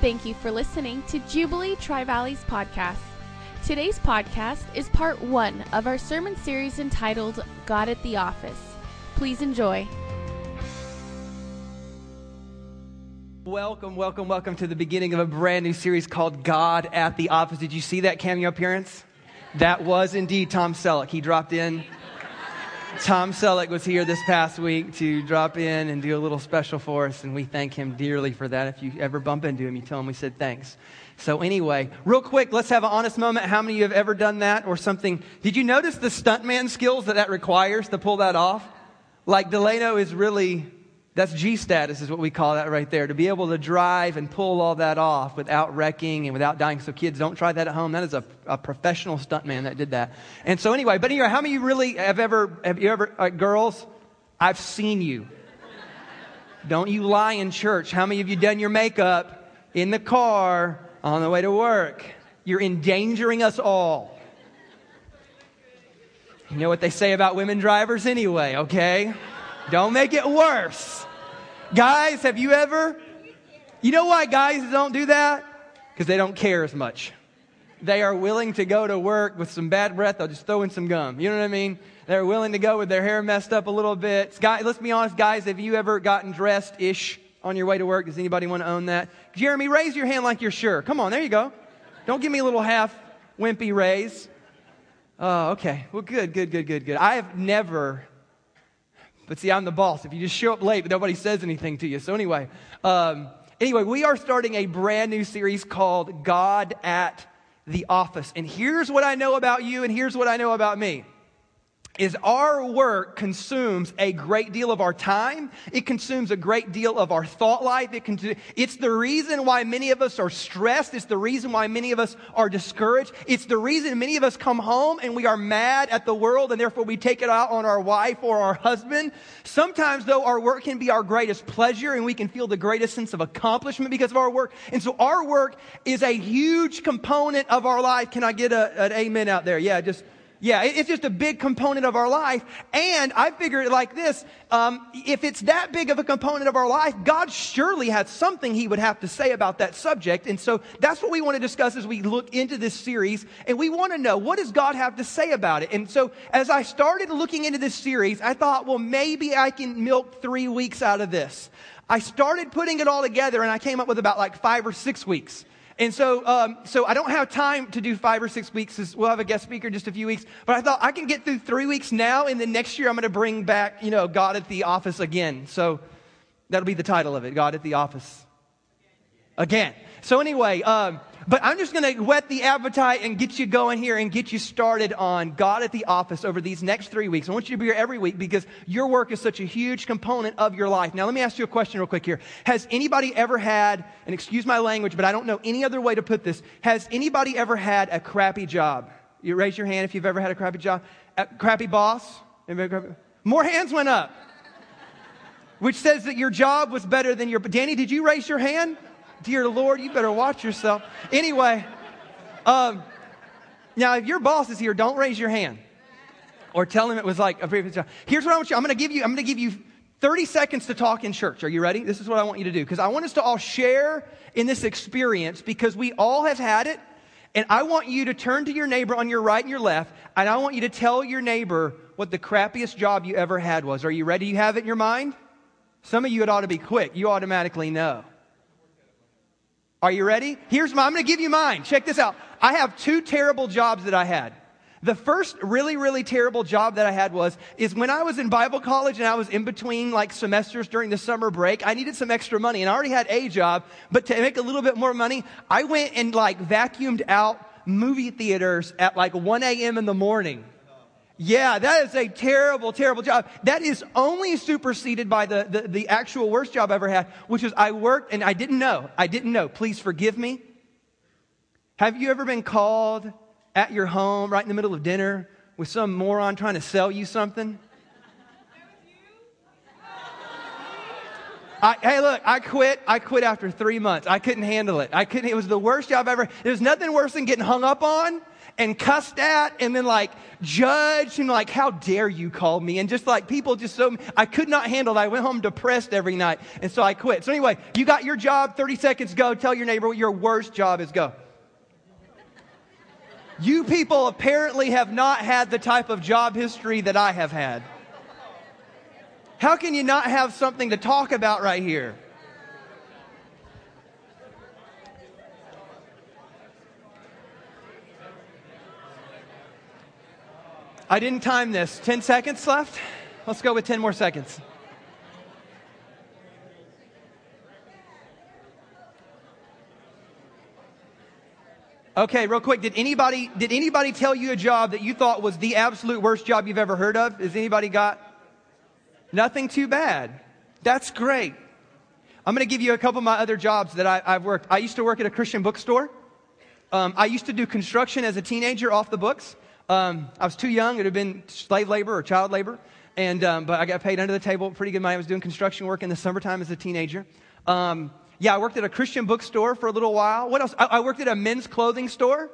Thank you for listening to Jubilee Tri Valleys podcast. Today's podcast is part one of our sermon series entitled God at the Office. Please enjoy. Welcome, welcome, welcome to the beginning of a brand new series called God at the Office. Did you see that cameo appearance? That was indeed Tom Selleck. He dropped in. Tom Selleck was here this past week to drop in and do a little special for us, and we thank him dearly for that. If you ever bump into him, you tell him we said thanks. So, anyway, real quick, let's have an honest moment. How many of you have ever done that or something? Did you notice the stuntman skills that that requires to pull that off? Like, Delano is really that's G status, is what we call that right there. To be able to drive and pull all that off without wrecking and without dying. So, kids, don't try that at home. That is a, a professional stuntman that did that. And so, anyway, but anyway, how many of you really have ever, have you ever, uh, girls, I've seen you. Don't you lie in church. How many of you done your makeup in the car on the way to work? You're endangering us all. You know what they say about women drivers anyway, okay? Don't make it worse. Guys, have you ever? You know why guys don't do that? Because they don't care as much. They are willing to go to work with some bad breath. They'll just throw in some gum. You know what I mean? They're willing to go with their hair messed up a little bit. Guys, let's be honest, guys. Have you ever gotten dressed ish on your way to work? Does anybody want to own that? Jeremy, raise your hand like you're sure. Come on, there you go. Don't give me a little half wimpy raise. Oh, okay. Well, good, good, good, good, good. I have never but see, I'm the boss. If you just show up late, nobody says anything to you. So anyway, um, anyway, we are starting a brand new series called God at the Office. And here's what I know about you, and here's what I know about me is our work consumes a great deal of our time. It consumes a great deal of our thought life. It cons- it's the reason why many of us are stressed. It's the reason why many of us are discouraged. It's the reason many of us come home and we are mad at the world and therefore we take it out on our wife or our husband. Sometimes though our work can be our greatest pleasure and we can feel the greatest sense of accomplishment because of our work. And so our work is a huge component of our life. Can I get a, an amen out there? Yeah, just yeah, it's just a big component of our life. And I figure it like this um, if it's that big of a component of our life, God surely has something He would have to say about that subject. And so that's what we want to discuss as we look into this series. And we want to know what does God have to say about it? And so as I started looking into this series, I thought, well, maybe I can milk three weeks out of this. I started putting it all together and I came up with about like five or six weeks. And so, um, so I don't have time to do five or six weeks. We'll have a guest speaker in just a few weeks. But I thought I can get through three weeks now, and then next year I'm going to bring back, you know, God at the office again. So that'll be the title of it, God at the office again. So anyway, um, but I'm just going to whet the appetite and get you going here and get you started on God at the office over these next three weeks. I want you to be here every week because your work is such a huge component of your life. Now, let me ask you a question real quick here. Has anybody ever had, and excuse my language, but I don't know any other way to put this, has anybody ever had a crappy job? You raise your hand if you've ever had a crappy job. A crappy boss? More hands went up. Which says that your job was better than your. Danny, did you raise your hand? Dear Lord, you better watch yourself. Anyway, um, now if your boss is here, don't raise your hand or tell him it was like a previous job. Here's what I want you. I'm going to give you. I'm going to give you 30 seconds to talk in church. Are you ready? This is what I want you to do because I want us to all share in this experience because we all have had it. And I want you to turn to your neighbor on your right and your left, and I want you to tell your neighbor what the crappiest job you ever had was. Are you ready? You have it in your mind? Some of you, it ought to be quick. You automatically know. Are you ready? Here's my, I'm going to give you mine. Check this out. I have two terrible jobs that I had. The first really, really terrible job that I had was, is when I was in Bible college and I was in between like semesters during the summer break, I needed some extra money and I already had a job, but to make a little bit more money, I went and like vacuumed out movie theaters at like 1 a.m. in the morning. Yeah, that is a terrible, terrible job. That is only superseded by the, the, the, actual worst job I ever had, which is I worked and I didn't know. I didn't know. Please forgive me. Have you ever been called at your home right in the middle of dinner with some moron trying to sell you something? I, hey, look, I quit. I quit after three months. I couldn't handle it. I couldn't. It was the worst job ever. There's nothing worse than getting hung up on and cussed at and then like judged and like, how dare you call me? And just like people just so, I could not handle that. I went home depressed every night. And so I quit. So anyway, you got your job, 30 seconds, go. Tell your neighbor what your worst job is, go. You people apparently have not had the type of job history that I have had. How can you not have something to talk about right here? I didn't time this. 10 seconds left? Let's go with 10 more seconds. Okay, real quick. Did anybody did anybody tell you a job that you thought was the absolute worst job you've ever heard of? Has anybody got nothing too bad? That's great. I'm going to give you a couple of my other jobs that I, have worked. I used to work at a Christian bookstore. Um, I used to do construction as a teenager off the books. Um, I was too young. It have been slave labor or child labor. And, um, but I got paid under the table pretty good money. I was doing construction work in the summertime as a teenager. Um, yeah, I worked at a Christian bookstore for a little while. What else? I, I, worked at a men's clothing store.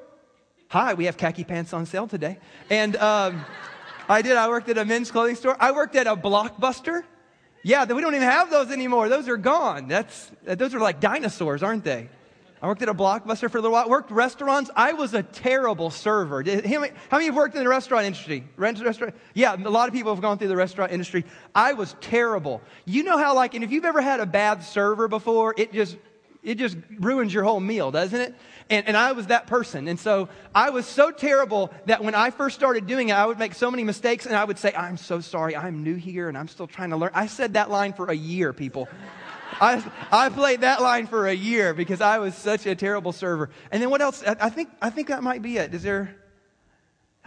Hi, we have khaki pants on sale today. And um, I did. I worked at a men's clothing store. I worked at a blockbuster. Yeah, we don't even have those anymore. Those are gone. That's, those are like dinosaurs, aren't they? I worked at a blockbuster for a little while. I Worked restaurants. I was a terrible server. How many of you have worked in the restaurant industry? Restaurant? Yeah, a lot of people have gone through the restaurant industry. I was terrible. You know how, like, and if you've ever had a bad server before, it just it just ruins your whole meal, doesn't it? And, and I was that person. And so I was so terrible that when I first started doing it, I would make so many mistakes and I would say, I'm so sorry. I'm new here and I'm still trying to learn. I said that line for a year, people. I, I played that line for a year because I was such a terrible server. And then what else? I, I think, I think that might be it. Is there?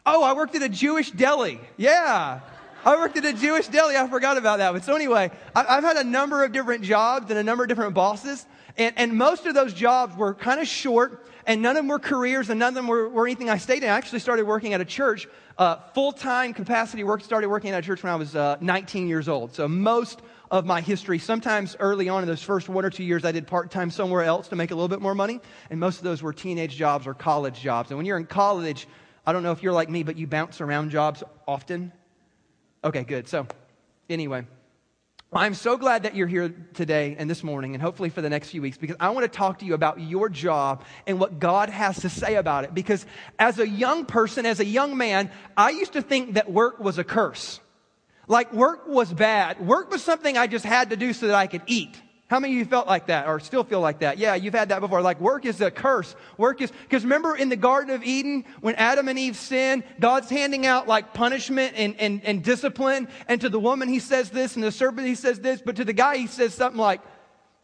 Oh, I worked at a Jewish deli. Yeah. I worked at a Jewish deli. I forgot about that. But so anyway, I, have had a number of different jobs and a number of different bosses. And, and most of those jobs were kind of short and none of them were careers and none of them were, were anything I stayed in. I actually started working at a church, uh, full-time capacity work, started working at a church when I was uh, 19 years old. So most of my history. Sometimes early on in those first one or two years, I did part time somewhere else to make a little bit more money. And most of those were teenage jobs or college jobs. And when you're in college, I don't know if you're like me, but you bounce around jobs often. Okay, good. So, anyway. I'm so glad that you're here today and this morning, and hopefully for the next few weeks, because I want to talk to you about your job and what God has to say about it. Because as a young person, as a young man, I used to think that work was a curse. Like work was bad. Work was something I just had to do so that I could eat. How many of you felt like that or still feel like that? Yeah, you've had that before. Like work is a curse. Work is, because remember in the Garden of Eden, when Adam and Eve sinned, God's handing out like punishment and, and, and discipline. And to the woman, he says this, and the serpent, he says this, but to the guy, he says something like,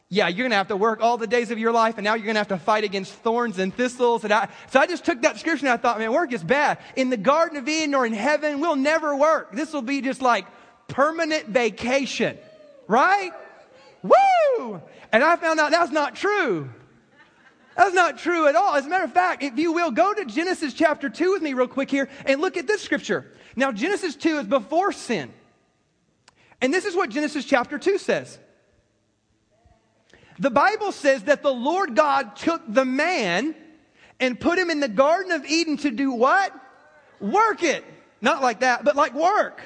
yeah, you're going to have to work all the days of your life, and now you're going to have to fight against thorns and thistles. And I, so I just took that scripture and I thought, man, work is bad. In the Garden of Eden or in heaven, we'll never work. This will be just like permanent vacation, right? Woo! And I found out that's not true. That's not true at all. As a matter of fact, if you will, go to Genesis chapter 2 with me real quick here and look at this scripture. Now, Genesis 2 is before sin. And this is what Genesis chapter 2 says. The Bible says that the Lord God took the man and put him in the Garden of Eden to do what? Work it. Not like that, but like work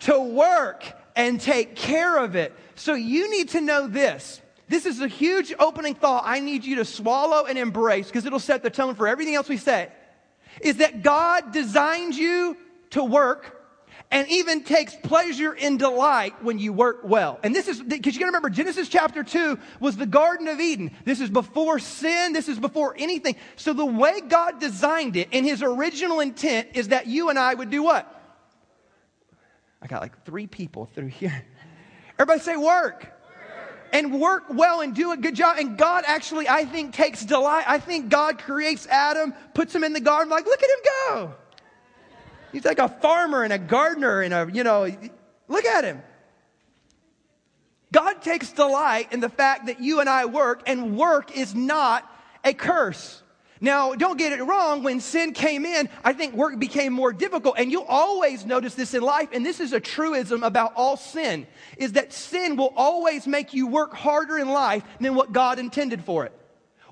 to work and take care of it. So you need to know this. This is a huge opening thought I need you to swallow and embrace because it'll set the tone for everything else we say. Is that God designed you to work and even takes pleasure and delight when you work well. And this is, because you gotta remember, Genesis chapter 2 was the Garden of Eden. This is before sin, this is before anything. So the way God designed it in his original intent is that you and I would do what? I got like three people through here. Everybody say work. And work well and do a good job. And God actually, I think, takes delight. I think God creates Adam, puts him in the garden, like, look at him go. He's like a farmer and a gardener and a, you know, look at him. God takes delight in the fact that you and I work, and work is not a curse. Now, don't get it wrong. When sin came in, I think work became more difficult. And you'll always notice this in life, and this is a truism about all sin, is that sin will always make you work harder in life than what God intended for it.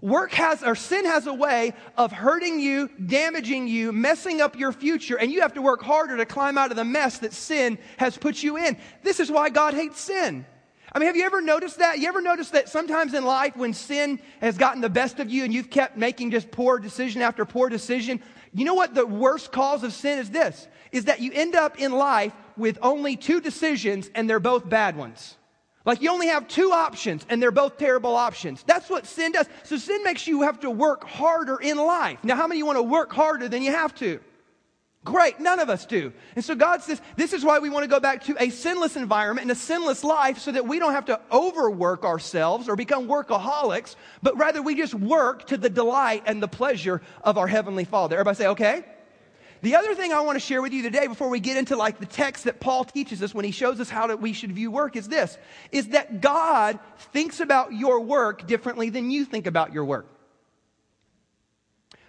Work has, or sin has a way of hurting you, damaging you, messing up your future, and you have to work harder to climb out of the mess that sin has put you in. This is why God hates sin. I mean, have you ever noticed that? You ever noticed that sometimes in life when sin has gotten the best of you and you've kept making just poor decision after poor decision, you know what the worst cause of sin is this? Is that you end up in life with only two decisions and they're both bad ones. Like you only have two options and they're both terrible options. That's what sin does. So sin makes you have to work harder in life. Now, how many you want to work harder than you have to? Great, none of us do. And so God says, this is why we want to go back to a sinless environment and a sinless life so that we don't have to overwork ourselves or become workaholics, but rather we just work to the delight and the pleasure of our Heavenly Father. Everybody say, okay? The other thing I want to share with you today before we get into like the text that Paul teaches us when he shows us how we should view work is this, is that God thinks about your work differently than you think about your work.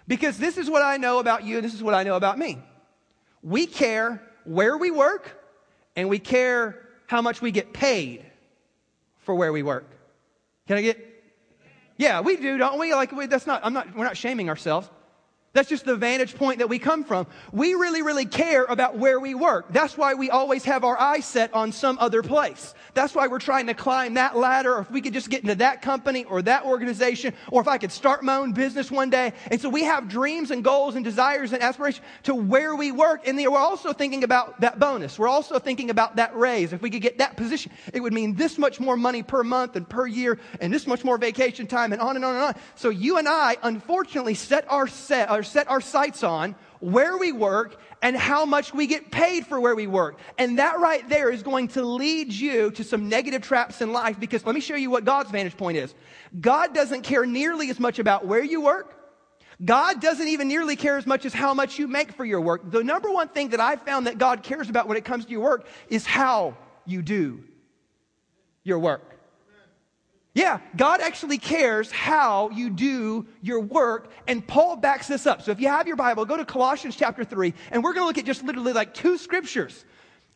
Because this is what I know about you and this is what I know about me. We care where we work and we care how much we get paid for where we work. Can I get? Yeah, we do, don't we? Like, we, that's not, I'm not, we're not shaming ourselves. That's just the vantage point that we come from. We really, really care about where we work. That's why we always have our eyes set on some other place. That's why we're trying to climb that ladder, or if we could just get into that company or that organization, or if I could start my own business one day. And so we have dreams and goals and desires and aspirations to where we work. And we're also thinking about that bonus. We're also thinking about that raise. If we could get that position, it would mean this much more money per month and per year, and this much more vacation time, and on and on and on. So you and I, unfortunately, set our set or set our sights on where we work and how much we get paid for where we work. And that right there is going to lead you to some negative traps in life because let me show you what God's vantage point is. God doesn't care nearly as much about where you work. God doesn't even nearly care as much as how much you make for your work. The number one thing that I've found that God cares about when it comes to your work is how you do your work. Yeah, God actually cares how you do your work, and Paul backs this up. So if you have your Bible, go to Colossians chapter 3, and we're going to look at just literally like two scriptures.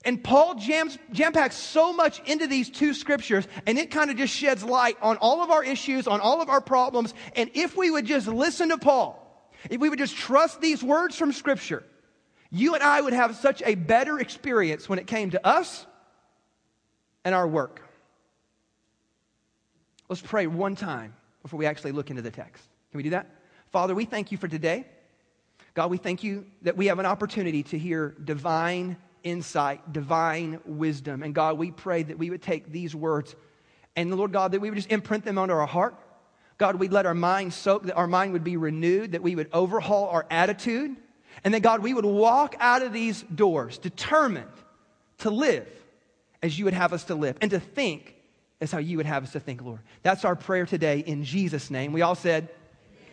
And Paul jams, jam packs so much into these two scriptures, and it kind of just sheds light on all of our issues, on all of our problems. And if we would just listen to Paul, if we would just trust these words from scripture, you and I would have such a better experience when it came to us and our work. Let's pray one time before we actually look into the text. Can we do that? Father, we thank you for today. God, we thank you that we have an opportunity to hear divine insight, divine wisdom. And God, we pray that we would take these words and, the Lord God, that we would just imprint them onto our heart. God, we'd let our mind soak, that our mind would be renewed, that we would overhaul our attitude, and that, God, we would walk out of these doors determined to live as you would have us to live and to think is how you would have us to think, Lord. That's our prayer today in Jesus' name. We all said,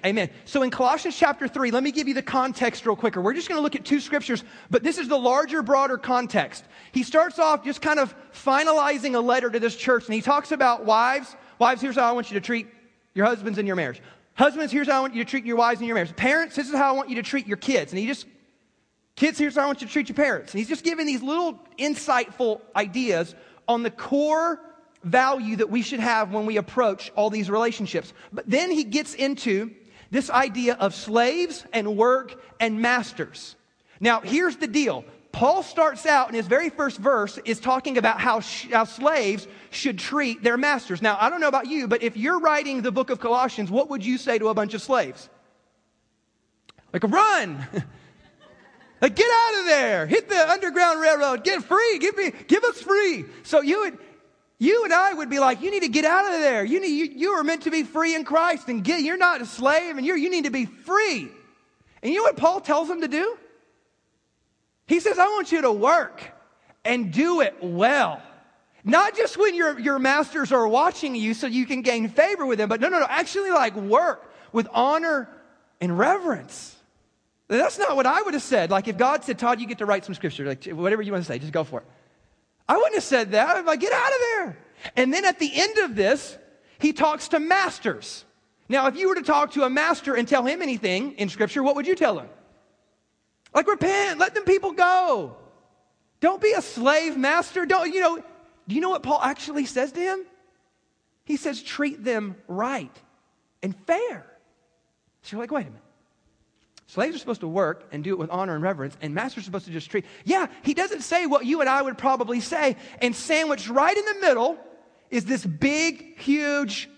Amen. So in Colossians chapter 3, let me give you the context real quicker. We're just going to look at two scriptures, but this is the larger, broader context. He starts off just kind of finalizing a letter to this church, and he talks about wives. Wives, here's how I want you to treat your husbands in your marriage. Husbands, here's how I want you to treat your wives in your marriage. Parents, this is how I want you to treat your kids. And he just, kids, here's how I want you to treat your parents. And he's just giving these little insightful ideas on the core value that we should have when we approach all these relationships. But then he gets into this idea of slaves and work and masters. Now, here's the deal. Paul starts out in his very first verse is talking about how, sh- how slaves should treat their masters. Now, I don't know about you, but if you're writing the book of Colossians, what would you say to a bunch of slaves? Like, run! like, get out of there! Hit the Underground Railroad! Get free! Give me, give us free! So you would, you and I would be like, you need to get out of there. You, need, you, you are meant to be free in Christ and get, you're not a slave and you're, you need to be free. And you know what Paul tells them to do? He says, I want you to work and do it well. Not just when your, your masters are watching you so you can gain favor with them, but no, no, no, actually like work with honor and reverence. That's not what I would have said. Like if God said, Todd, you get to write some scripture, like whatever you want to say, just go for it. I wouldn't have said that. I'd like, get out of there. And then at the end of this, he talks to masters. Now, if you were to talk to a master and tell him anything in scripture, what would you tell him? Like, repent, let them people go. Don't be a slave master. Don't, you know, do you know what Paul actually says to him? He says, treat them right and fair. So you're like, wait a minute. Slaves are supposed to work and do it with honor and reverence, and masters are supposed to just treat. Yeah, he doesn't say what you and I would probably say. And sandwiched right in the middle is this big, huge,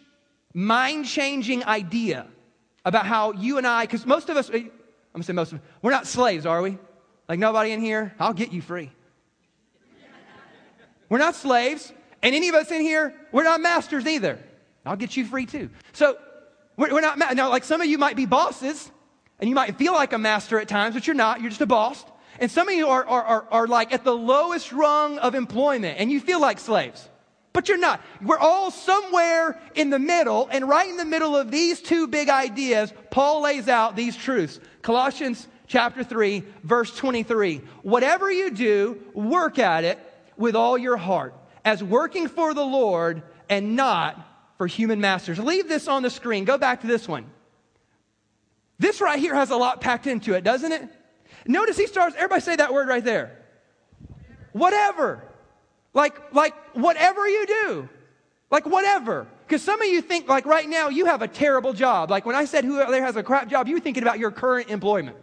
mind changing idea about how you and I, because most of us, I'm gonna say most of us, we're not slaves, are we? Like nobody in here? I'll get you free. we're not slaves, and any of us in here, we're not masters either. I'll get you free too. So we're, we're not, now, like some of you might be bosses and you might feel like a master at times, but you're not. You're just a boss. And some of you are, are, are, are like at the lowest rung of employment and you feel like slaves. But you're not. We're all somewhere in the middle, and right in the middle of these two big ideas, Paul lays out these truths. Colossians chapter 3, verse 23. Whatever you do, work at it with all your heart, as working for the Lord and not for human masters. Leave this on the screen. Go back to this one. This right here has a lot packed into it, doesn't it? Notice he starts, everybody say that word right there. Whatever. Like, like whatever you do. Like whatever. Because some of you think like right now you have a terrible job. Like when I said who there has a crap job, you were thinking about your current employment.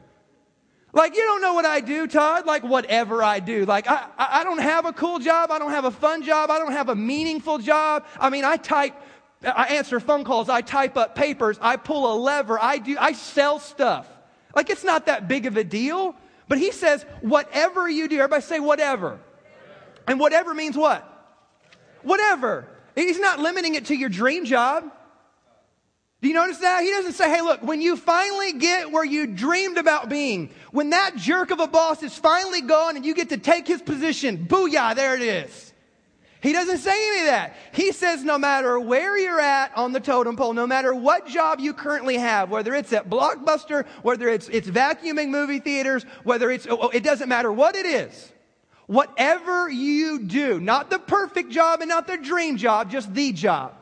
Like you don't know what I do, Todd. Like whatever I do. Like I, I don't have a cool job. I don't have a fun job. I don't have a meaningful job. I mean, I type I answer phone calls, I type up papers, I pull a lever, I do, I sell stuff. Like it's not that big of a deal. But he says, whatever you do, everybody say whatever. And whatever means what? Whatever. He's not limiting it to your dream job. Do you notice that? He doesn't say, hey, look, when you finally get where you dreamed about being, when that jerk of a boss is finally gone and you get to take his position, booyah, there it is. He doesn't say any of that. He says no matter where you're at on the totem pole, no matter what job you currently have, whether it's at Blockbuster, whether it's, it's vacuuming movie theaters, whether it's, oh, oh, it doesn't matter what it is. Whatever you do, not the perfect job and not the dream job, just the job.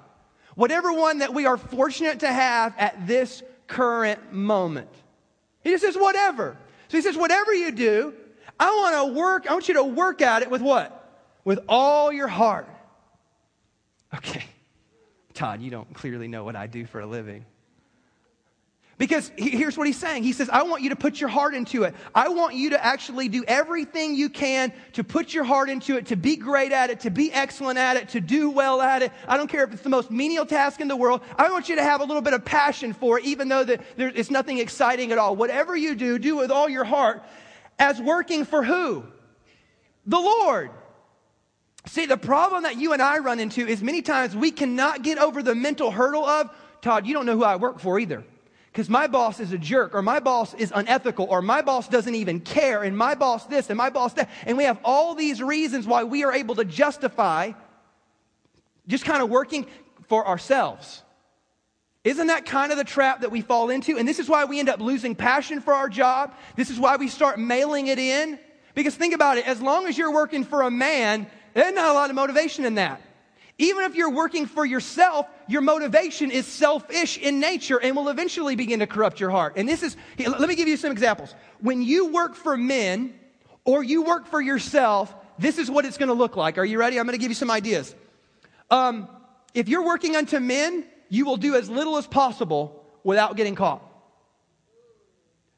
Whatever one that we are fortunate to have at this current moment. He just says whatever. So he says whatever you do, I want to work, I want you to work at it with what? With all your heart. Okay, Todd, you don't clearly know what I do for a living. Because here's what he's saying. He says, I want you to put your heart into it. I want you to actually do everything you can to put your heart into it, to be great at it, to be excellent at it, to do well at it. I don't care if it's the most menial task in the world. I want you to have a little bit of passion for it, even though that there, it's nothing exciting at all. Whatever you do, do with all your heart as working for who? The Lord. See, the problem that you and I run into is many times we cannot get over the mental hurdle of, Todd, you don't know who I work for either. Because my boss is a jerk, or my boss is unethical, or my boss doesn't even care, and my boss this, and my boss that. And we have all these reasons why we are able to justify just kind of working for ourselves. Isn't that kind of the trap that we fall into? And this is why we end up losing passion for our job. This is why we start mailing it in. Because think about it, as long as you're working for a man, there's not a lot of motivation in that. Even if you're working for yourself, your motivation is selfish in nature and will eventually begin to corrupt your heart. And this is, let me give you some examples. When you work for men or you work for yourself, this is what it's going to look like. Are you ready? I'm going to give you some ideas. Um, if you're working unto men, you will do as little as possible without getting caught.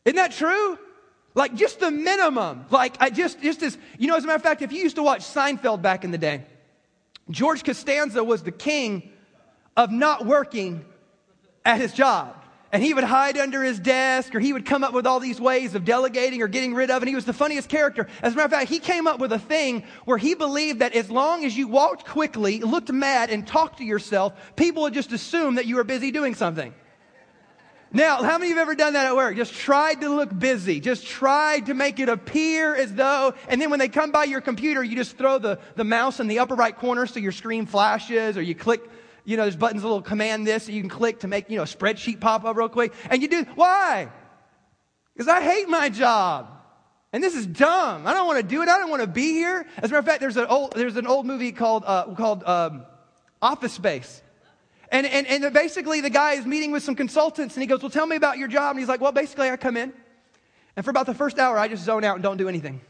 Isn't that true? Like just the minimum. Like I just, just as, you know, as a matter of fact, if you used to watch Seinfeld back in the day, George Costanza was the king of not working at his job. And he would hide under his desk or he would come up with all these ways of delegating or getting rid of. And he was the funniest character. As a matter of fact, he came up with a thing where he believed that as long as you walked quickly, looked mad, and talked to yourself, people would just assume that you were busy doing something. Now, how many of you have ever done that at work? Just tried to look busy. Just tried to make it appear as though, and then when they come by your computer, you just throw the, the mouse in the upper right corner so your screen flashes, or you click, you know, there's buttons, a little command this, so you can click to make, you know, a spreadsheet pop up real quick. And you do, why? Because I hate my job. And this is dumb. I don't want to do it. I don't want to be here. As a matter of fact, there's an old, there's an old movie called, uh, called um, Office Space. And, and, and basically, the guy is meeting with some consultants and he goes, Well, tell me about your job. And he's like, Well, basically, I come in and for about the first hour, I just zone out and don't do anything.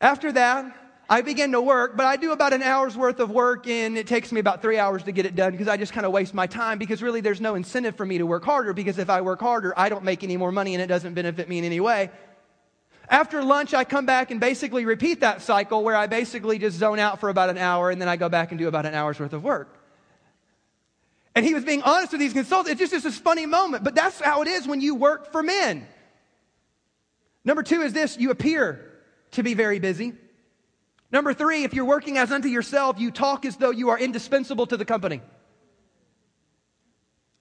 After that, I begin to work, but I do about an hour's worth of work and it takes me about three hours to get it done because I just kind of waste my time because really there's no incentive for me to work harder because if I work harder, I don't make any more money and it doesn't benefit me in any way. After lunch, I come back and basically repeat that cycle where I basically just zone out for about an hour and then I go back and do about an hour's worth of work. And he was being honest with these consultants. It's just this funny moment, but that's how it is when you work for men. Number two is this you appear to be very busy. Number three, if you're working as unto yourself, you talk as though you are indispensable to the company.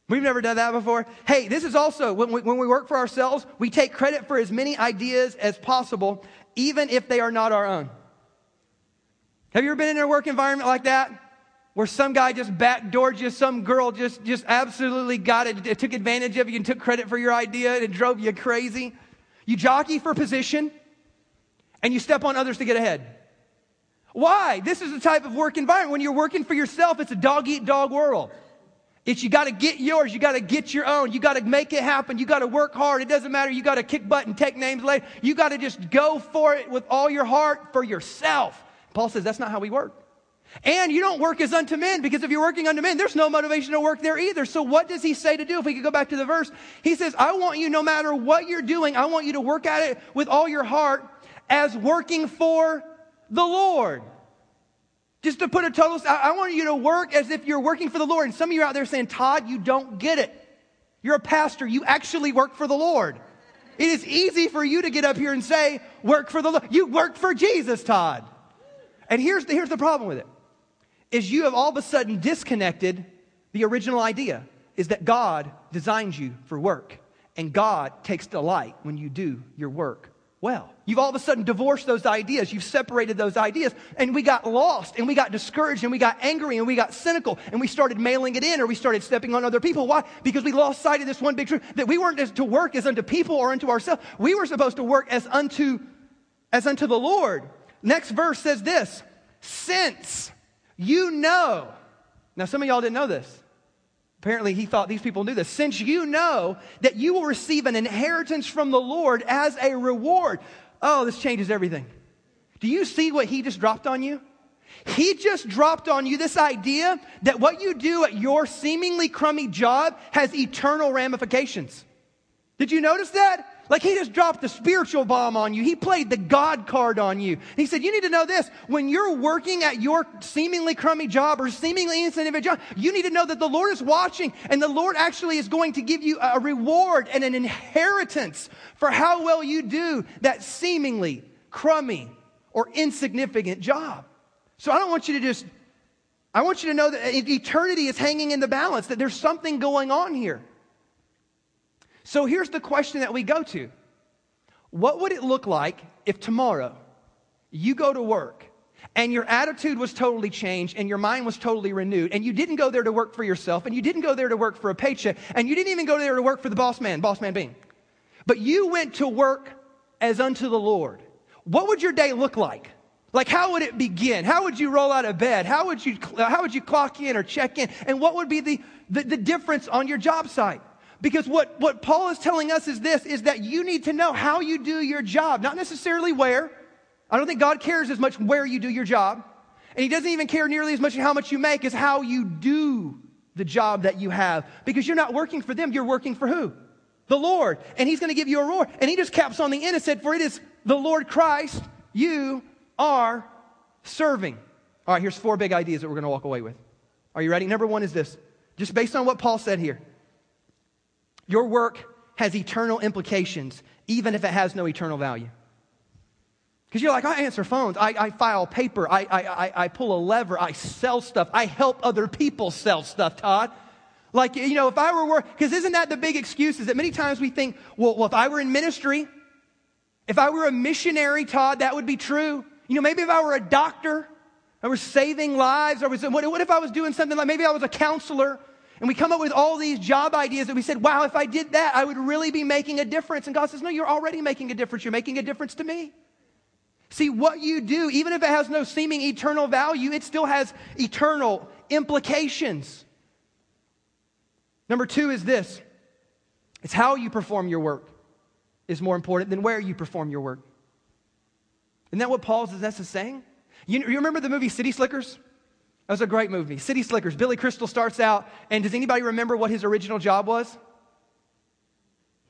We've never done that before. Hey, this is also when we, when we work for ourselves, we take credit for as many ideas as possible, even if they are not our own. Have you ever been in a work environment like that? Where some guy just backdoored you, some girl just, just absolutely got it, took advantage of you and took credit for your idea and it drove you crazy. You jockey for position and you step on others to get ahead. Why? This is the type of work environment. When you're working for yourself, it's a dog eat dog world. It's you got to get yours. You got to get your own. You got to make it happen. You got to work hard. It doesn't matter. You got to kick butt and take names later. You got to just go for it with all your heart for yourself. Paul says that's not how we work. And you don't work as unto men because if you're working unto men, there's no motivation to work there either. So what does he say to do? If we could go back to the verse, he says, I want you, no matter what you're doing, I want you to work at it with all your heart as working for the Lord. Just to put a total, I want you to work as if you're working for the Lord. And some of you out there saying, Todd, you don't get it. You're a pastor. You actually work for the Lord. It is easy for you to get up here and say, work for the Lord. You work for Jesus, Todd. And here's the, here's the problem with it, is you have all of a sudden disconnected the original idea, is that God designed you for work. And God takes delight when you do your work well. You've all of a sudden divorced those ideas. You've separated those ideas. And we got lost and we got discouraged and we got angry and we got cynical and we started mailing it in or we started stepping on other people. Why? Because we lost sight of this one big truth that we weren't to work as unto people or unto ourselves. We were supposed to work as unto, as unto the Lord. Next verse says this, since you know. Now some of y'all didn't know this. Apparently, he thought these people knew this. Since you know that you will receive an inheritance from the Lord as a reward. Oh, this changes everything. Do you see what he just dropped on you? He just dropped on you this idea that what you do at your seemingly crummy job has eternal ramifications. Did you notice that? Like he just dropped the spiritual bomb on you. He played the God card on you. he said, you need to know this. When you're working at your seemingly crummy job or seemingly insignificant job, you need to know that the Lord is watching and the Lord actually is going to give you a reward and an inheritance for how well you do that seemingly crummy or insignificant job. So I don't want you to just, I want you to know that eternity is hanging in the balance, that there's something going on here. So here's the question that we go to What would it look like if tomorrow you go to work and your attitude was totally changed and your mind was totally renewed and you didn't go there to work for yourself and you didn't go there to work for a paycheck and you didn't even go there to work for the boss man, boss man being, but you went to work as unto the Lord? What would your day look like? Like, how would it begin? How would you roll out of bed? How would you, how would you clock in or check in? And what would be the, the, the difference on your job site? Because what, what Paul is telling us is this, is that you need to know how you do your job, not necessarily where. I don't think God cares as much where you do your job. And he doesn't even care nearly as much how much you make as how you do the job that you have. Because you're not working for them, you're working for who? The Lord. And he's going to give you a reward. And he just caps on the end and said, for it is the Lord Christ you are serving. All right, here's four big ideas that we're going to walk away with. Are you ready? Number one is this. Just based on what Paul said here. Your work has eternal implications, even if it has no eternal value. Because you're like, I answer phones, I, I file paper, I, I, I, pull a lever, I sell stuff, I help other people sell stuff, Todd. Like, you know, if I were work, because isn't that the big excuse? Is that many times we think, well, well, if I were in ministry, if I were a missionary, Todd, that would be true. You know, maybe if I were a doctor, I was saving lives, or was, what, what if I was doing something like maybe I was a counselor, and we come up with all these job ideas that we said, wow, if I did that, I would really be making a difference. And God says, no, you're already making a difference. You're making a difference to me. See, what you do, even if it has no seeming eternal value, it still has eternal implications. Number two is this it's how you perform your work is more important than where you perform your work. Isn't that what Paul says is saying? You, you remember the movie City Slickers? That was a great movie. City Slickers. Billy Crystal starts out, and does anybody remember what his original job was?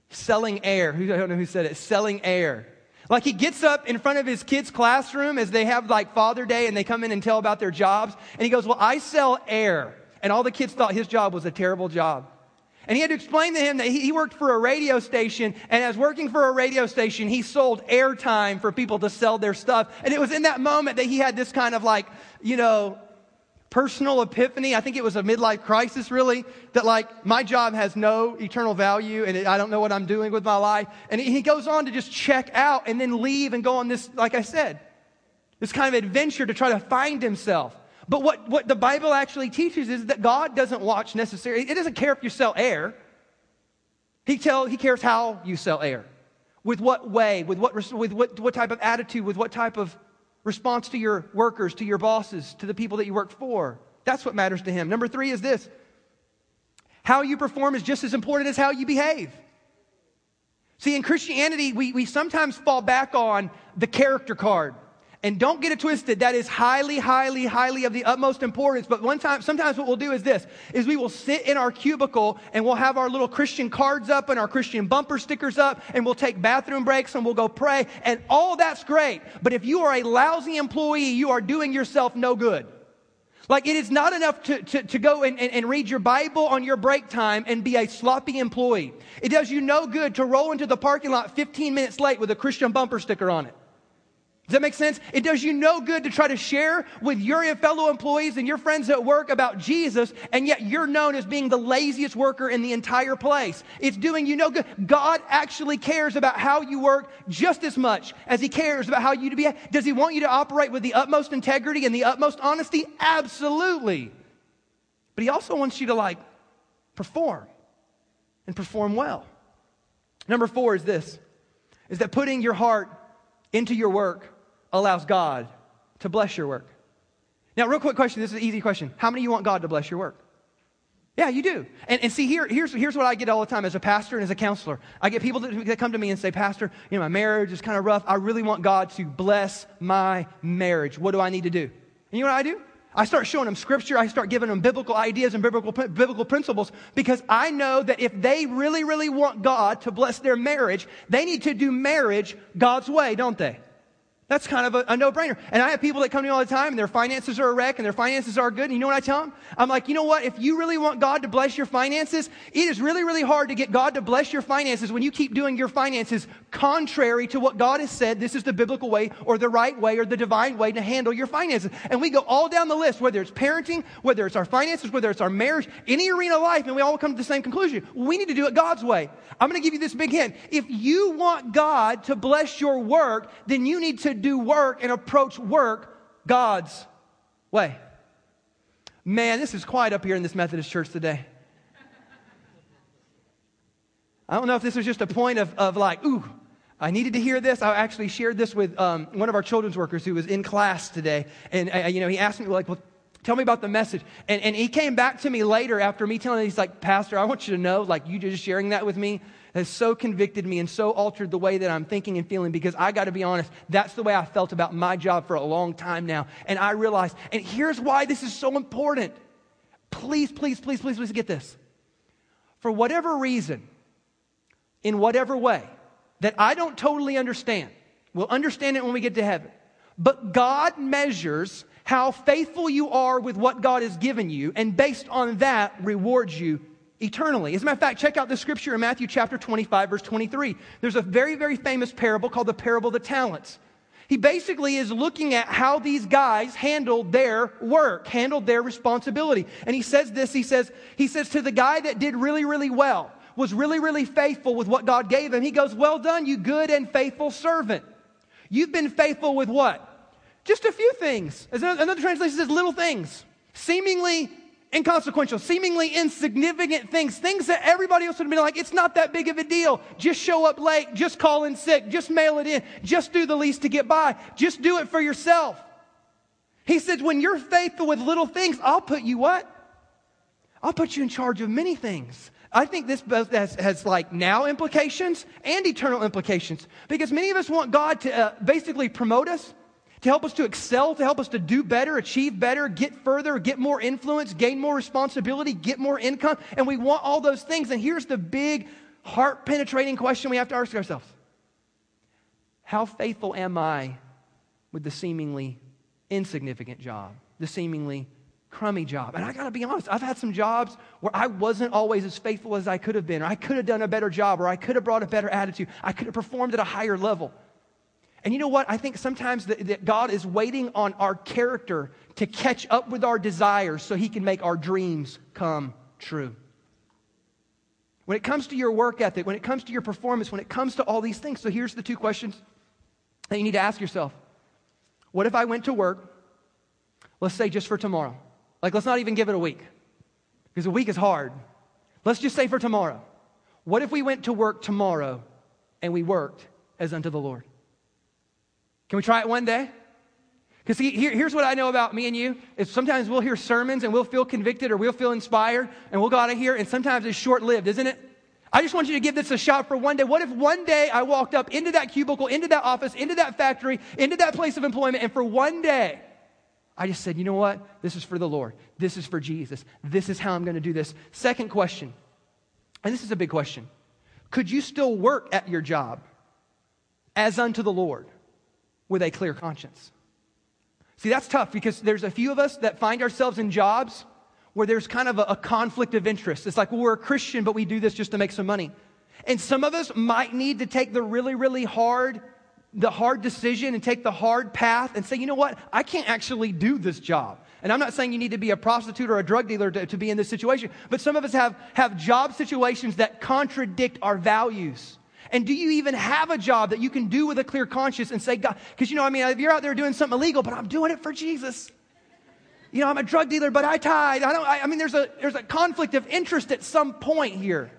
Selling air. I don't know who said it. Selling air. Like he gets up in front of his kids' classroom as they have like Father Day and they come in and tell about their jobs. And he goes, Well, I sell air. And all the kids thought his job was a terrible job. And he had to explain to him that he worked for a radio station, and as working for a radio station, he sold airtime for people to sell their stuff. And it was in that moment that he had this kind of like, you know, personal epiphany. I think it was a midlife crisis, really, that like my job has no eternal value and I don't know what I'm doing with my life. And he goes on to just check out and then leave and go on this, like I said, this kind of adventure to try to find himself. But what, what the Bible actually teaches is that God doesn't watch necessarily, it doesn't care if you sell air. He, tell, he cares how you sell air. With what way, with what, with what, what type of attitude, with what type of response to your workers, to your bosses, to the people that you work for. That's what matters to him. Number three is this how you perform is just as important as how you behave. See, in Christianity, we, we sometimes fall back on the character card. And don't get it twisted. That is highly, highly, highly of the utmost importance. But one time, sometimes what we'll do is this, is we will sit in our cubicle and we'll have our little Christian cards up and our Christian bumper stickers up and we'll take bathroom breaks and we'll go pray. And all that's great. But if you are a lousy employee, you are doing yourself no good. Like it is not enough to, to, to go and, and, and, read your Bible on your break time and be a sloppy employee. It does you no good to roll into the parking lot 15 minutes late with a Christian bumper sticker on it. Does that make sense? It does you no good to try to share with your fellow employees and your friends at work about Jesus, and yet you're known as being the laziest worker in the entire place. It's doing you no good. God actually cares about how you work just as much as He cares about how you to be. Does He want you to operate with the utmost integrity and the utmost honesty? Absolutely. But He also wants you to like perform and perform well. Number four is this is that putting your heart into your work allows God to bless your work. Now, real quick question. This is an easy question. How many of you want God to bless your work? Yeah, you do. And, and see, here, here's, here's what I get all the time as a pastor and as a counselor. I get people that, that come to me and say, Pastor, you know, my marriage is kind of rough. I really want God to bless my marriage. What do I need to do? And you know what I do? I start showing them scripture. I start giving them biblical ideas and biblical, biblical principles because I know that if they really, really want God to bless their marriage, they need to do marriage God's way, don't they? That's kind of a, a no brainer. And I have people that come to me all the time and their finances are a wreck and their finances are good. And you know what I tell them? I'm like, you know what? If you really want God to bless your finances, it is really, really hard to get God to bless your finances when you keep doing your finances contrary to what God has said this is the biblical way or the right way or the divine way to handle your finances. And we go all down the list, whether it's parenting, whether it's our finances, whether it's our marriage, any arena of life, and we all come to the same conclusion. We need to do it God's way. I'm going to give you this big hint. If you want God to bless your work, then you need to do work and approach work God's way. Man, this is quiet up here in this Methodist church today. I don't know if this was just a point of, of like, ooh, I needed to hear this. I actually shared this with um, one of our children's workers who was in class today. And, uh, you know, he asked me, like, well, tell me about the message. And, and he came back to me later after me telling him, he's like, Pastor, I want you to know, like, you just sharing that with me has so convicted me and so altered the way that I'm thinking and feeling because I got to be honest, that's the way I felt about my job for a long time now. And I realized, and here's why this is so important. Please, please, please, please, please get this. For whatever reason, in whatever way, that I don't totally understand, we'll understand it when we get to heaven. But God measures how faithful you are with what God has given you, and based on that, rewards you eternally. As a matter of fact, check out the scripture in Matthew chapter 25, verse 23. There's a very, very famous parable called the parable of the talents. He basically is looking at how these guys handled their work, handled their responsibility. And he says this, he says, he says to the guy that did really, really well, was really, really faithful with what God gave him, he goes, Well done, you good and faithful servant. You've been faithful with what? Just a few things. Another translation says little things, seemingly inconsequential, seemingly insignificant things, things that everybody else would have been like, it's not that big of a deal. Just show up late, just call in sick, just mail it in, just do the least to get by, just do it for yourself. He says, when you're faithful with little things, I'll put you what? I'll put you in charge of many things. I think this has, has, like now implications and eternal implications because many of us want God to uh, basically promote us to help us to excel, to help us to do better, achieve better, get further, get more influence, gain more responsibility, get more income. And we want all those things. And here's the big heart penetrating question we have to ask ourselves How faithful am I with the seemingly insignificant job, the seemingly crummy job. And I got to be honest, I've had some jobs where I wasn't always as faithful as I could have been, or I could have done a better job, or I could have brought a better attitude, I could have performed at a higher level. And you know what? I think sometimes that, that God is waiting on our character to catch up with our desires so he can make our dreams come true. When it comes to your work ethic, when it comes to your performance, when it comes to all these things, so here's the two questions that you need to ask yourself. What if I went to work, let's say just for tomorrow? Like, let's not even give it a week, because a week is hard. Let's just say for tomorrow. What if we went to work tomorrow and we worked as unto the Lord? Can we try it one day? Because here, here's what I know about me and you is sometimes we'll hear sermons and we'll feel convicted or we'll feel inspired and we'll go out of here and sometimes it's short lived, isn't it? I just want you to give this a shot for one day. What if one day I walked up into that cubicle, into that office, into that factory, into that place of employment, and for one day I just said, you know what? This is for the Lord. This is for Jesus. This is how I'm going to do this. Second question, and this is a big question Could you still work at your job as unto the Lord? With a clear conscience. See, that's tough because there's a few of us that find ourselves in jobs where there's kind of a, a, conflict of interest. It's like, well, we're a Christian, but we do this just to make some money. And some of us might need to take the really, really hard, the hard decision and take the hard path and say, you know what? I can't actually do this job. And I'm not saying you need to be a prostitute or a drug dealer to, to be in this situation, but some of us have, have job situations that contradict our values. And do you even have a job that you can do with a clear conscience and say, God, because you know, I mean, if you're out there doing something illegal, but I'm doing it for Jesus. You know, I'm a drug dealer, but I tithe. I don't, I, I mean, there's a, there's a conflict of interest at some point here.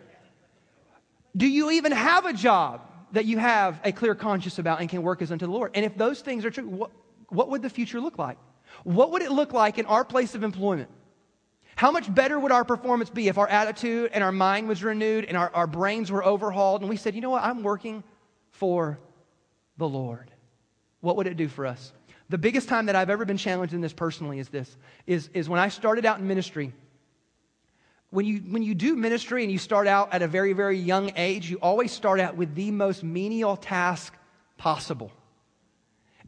Do you even have a job that you have a clear conscience about and can work as unto the Lord? And if those things are true, what, what would the future look like? What would it look like in our place of employment? How much better would our performance be if our attitude and our mind was renewed and our, our brains were overhauled and we said, you know what, I'm working for the Lord? What would it do for us? The biggest time that I've ever been challenged in this personally is this is, is when I started out in ministry. When you, when you do ministry and you start out at a very, very young age, you always start out with the most menial task possible.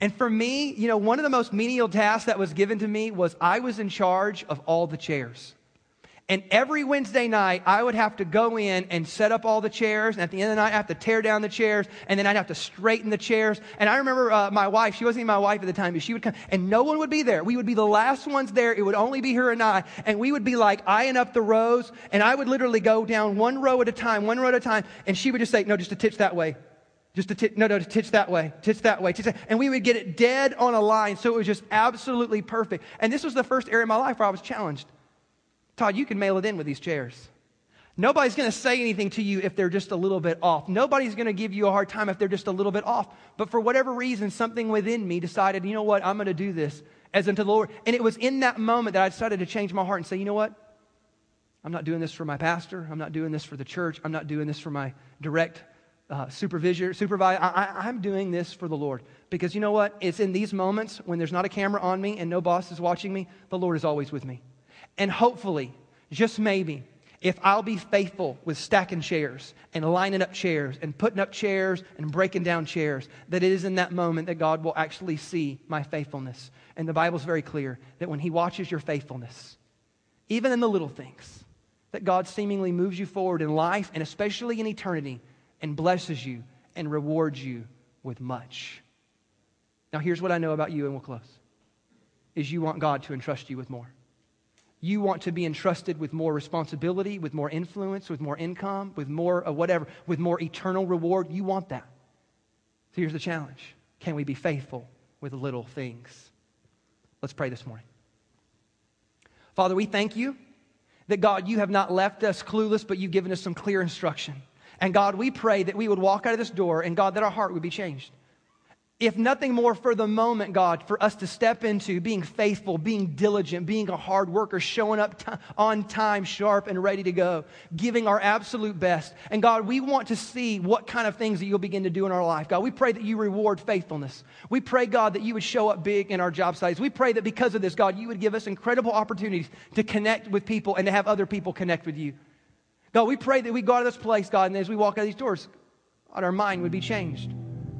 And for me, you know, one of the most menial tasks that was given to me was I was in charge of all the chairs. And every Wednesday night, I would have to go in and set up all the chairs. And at the end of the night, I have to tear down the chairs. And then I'd have to straighten the chairs. And I remember uh, my wife, she wasn't even my wife at the time, but she would come, and no one would be there. We would be the last ones there. It would only be her and I. And we would be like eyeing up the rows. And I would literally go down one row at a time, one row at a time. And she would just say, No, just a titch that way. Just to t- no, no, to titch that way, titch that way, titch that. And we would get it dead on a line. So it was just absolutely perfect. And this was the first area of my life where I was challenged. Todd, you can mail it in with these chairs. Nobody's going to say anything to you if they're just a little bit off. Nobody's going to give you a hard time if they're just a little bit off. But for whatever reason, something within me decided, you know what, I'm going to do this as unto the Lord. And it was in that moment that I decided to change my heart and say, you know what? I'm not doing this for my pastor. I'm not doing this for the church. I'm not doing this for my direct uh, supervisor, supervisor. I, am doing this for the Lord. Because you know what? It's in these moments when there's not a camera on me and no boss is watching me, the Lord is always with me. And hopefully, just maybe, if I'll be faithful with stacking chairs and lining up chairs and putting up chairs and breaking down chairs, that it is in that moment that God will actually see my faithfulness. And the Bible's very clear that when He watches your faithfulness, even in the little things, that God seemingly moves you forward in life and especially in eternity and blesses you and rewards you with much. Now, here's what I know about you, and we'll close is you want God to entrust you with more. You want to be entrusted with more responsibility, with more influence, with more income, with more of whatever, with more eternal reward. You want that. So here's the challenge Can we be faithful with little things? Let's pray this morning. Father, we thank you that God, you have not left us clueless, but you've given us some clear instruction. And God, we pray that we would walk out of this door and God, that our heart would be changed. if nothing more for the moment, God, for us to step into being faithful, being diligent, being a hard worker, showing up t- on time, sharp and ready to go, giving our absolute best. And God, we want to see what kind of things that you'll begin to do in our life. God, we pray that you reward faithfulness. We pray, God, that you would show up big in our job sites. We pray that because of this, God, you would give us incredible opportunities to connect with people and to have other people connect with you. God, we pray that we go out of this place, God, and as we walk out of these doors, God, our mind would be changed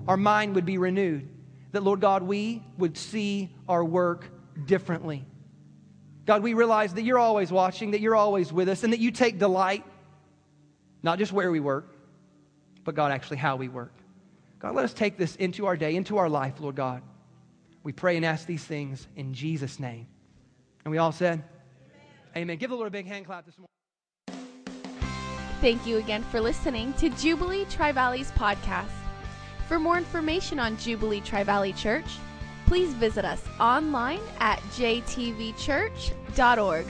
our mind would be renewed. That, Lord God, we would see our work differently. God, we realize that you're always watching, that you're always with us, and that you take delight, not just where we work, but God, actually how we work. God, let us take this into our day, into our life, Lord God. We pray and ask these things in Jesus' name. And we all said, Amen. Amen. Give the Lord a big hand clap this morning. Thank you again for listening to Jubilee Tri Valleys podcast. For more information on Jubilee Tri Valley Church, please visit us online at jtvchurch.org.